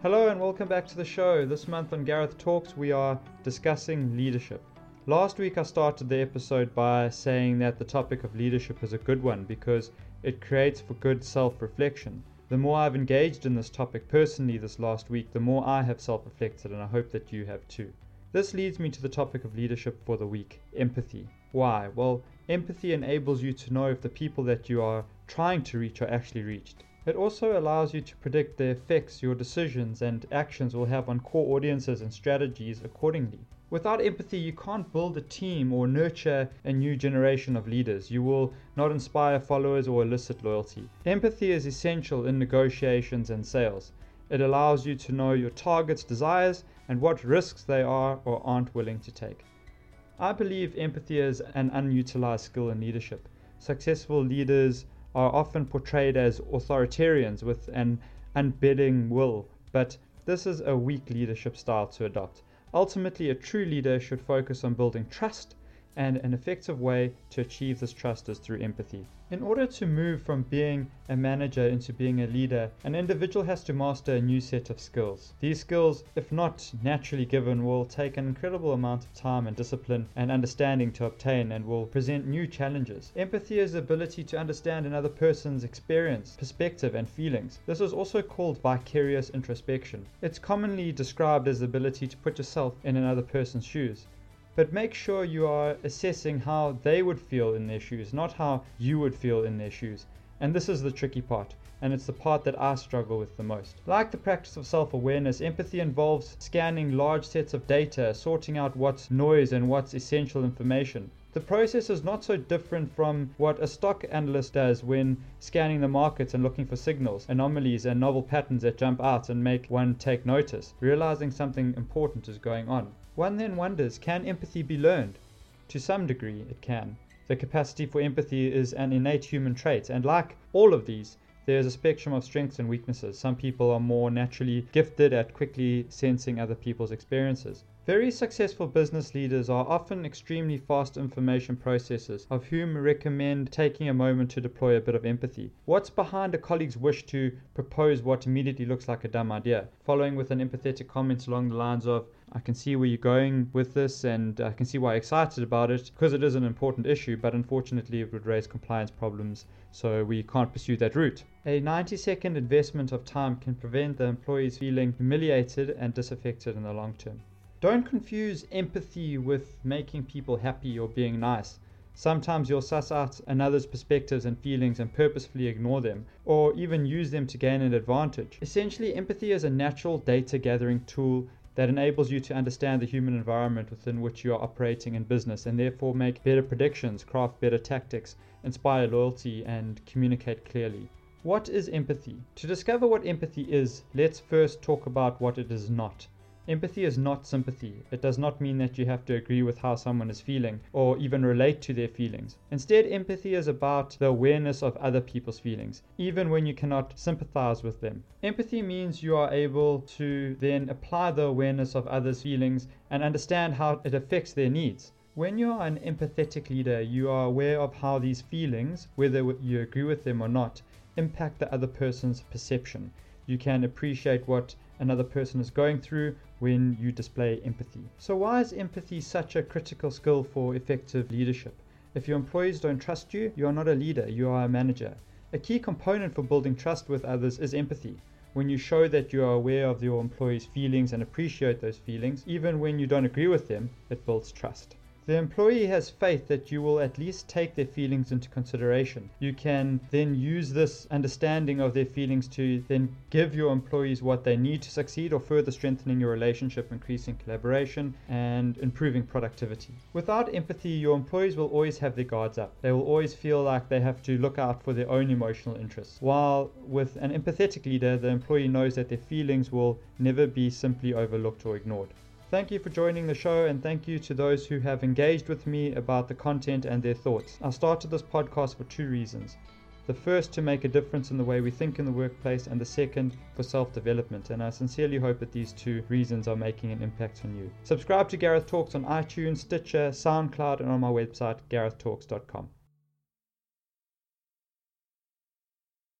Hello and welcome back to the show. This month on Gareth Talks, we are discussing leadership. Last week, I started the episode by saying that the topic of leadership is a good one because it creates for good self reflection. The more I've engaged in this topic personally this last week, the more I have self reflected, and I hope that you have too. This leads me to the topic of leadership for the week empathy. Why? Well, empathy enables you to know if the people that you are trying to reach are actually reached. It also allows you to predict the effects your decisions and actions will have on core audiences and strategies accordingly. Without empathy, you can't build a team or nurture a new generation of leaders. You will not inspire followers or elicit loyalty. Empathy is essential in negotiations and sales. It allows you to know your target's desires and what risks they are or aren't willing to take. I believe empathy is an unutilized skill in leadership. Successful leaders are often portrayed as authoritarians with an unbending will, but this is a weak leadership style to adopt. Ultimately, a true leader should focus on building trust and an effective way to achieve this trust is through empathy. In order to move from being a manager into being a leader, an individual has to master a new set of skills. These skills, if not naturally given, will take an incredible amount of time and discipline and understanding to obtain and will present new challenges. Empathy is the ability to understand another person's experience, perspective, and feelings. This is also called vicarious introspection. It's commonly described as the ability to put yourself in another person's shoes but make sure you are assessing how they would feel in their shoes, not how you would feel in their shoes. And this is the tricky part, and it's the part that I struggle with the most. Like the practice of self awareness, empathy involves scanning large sets of data, sorting out what's noise and what's essential information. The process is not so different from what a stock analyst does when scanning the markets and looking for signals, anomalies, and novel patterns that jump out and make one take notice, realizing something important is going on. One then wonders can empathy be learned? To some degree, it can. The capacity for empathy is an innate human trait, and like all of these, there is a spectrum of strengths and weaknesses. Some people are more naturally gifted at quickly sensing other people's experiences. Very successful business leaders are often extremely fast information processors, of whom recommend taking a moment to deploy a bit of empathy. What's behind a colleague's wish to propose what immediately looks like a dumb idea? Following with an empathetic comment along the lines of, I can see where you're going with this and I can see why you're excited about it because it is an important issue, but unfortunately it would raise compliance problems, so we can't pursue that route. A 90 second investment of time can prevent the employees feeling humiliated and disaffected in the long term. Don't confuse empathy with making people happy or being nice. Sometimes you'll suss out another's perspectives and feelings and purposefully ignore them, or even use them to gain an advantage. Essentially, empathy is a natural data gathering tool that enables you to understand the human environment within which you are operating in business and therefore make better predictions, craft better tactics, inspire loyalty, and communicate clearly. What is empathy? To discover what empathy is, let's first talk about what it is not. Empathy is not sympathy. It does not mean that you have to agree with how someone is feeling or even relate to their feelings. Instead, empathy is about the awareness of other people's feelings, even when you cannot sympathize with them. Empathy means you are able to then apply the awareness of others' feelings and understand how it affects their needs. When you are an empathetic leader, you are aware of how these feelings, whether you agree with them or not, impact the other person's perception. You can appreciate what another person is going through when you display empathy. So, why is empathy such a critical skill for effective leadership? If your employees don't trust you, you are not a leader, you are a manager. A key component for building trust with others is empathy. When you show that you are aware of your employees' feelings and appreciate those feelings, even when you don't agree with them, it builds trust. The employee has faith that you will at least take their feelings into consideration. You can then use this understanding of their feelings to then give your employees what they need to succeed or further strengthening your relationship, increasing collaboration, and improving productivity. Without empathy, your employees will always have their guards up. They will always feel like they have to look out for their own emotional interests. While with an empathetic leader, the employee knows that their feelings will never be simply overlooked or ignored. Thank you for joining the show, and thank you to those who have engaged with me about the content and their thoughts. I started this podcast for two reasons. The first, to make a difference in the way we think in the workplace, and the second, for self development. And I sincerely hope that these two reasons are making an impact on you. Subscribe to Gareth Talks on iTunes, Stitcher, SoundCloud, and on my website, garethtalks.com.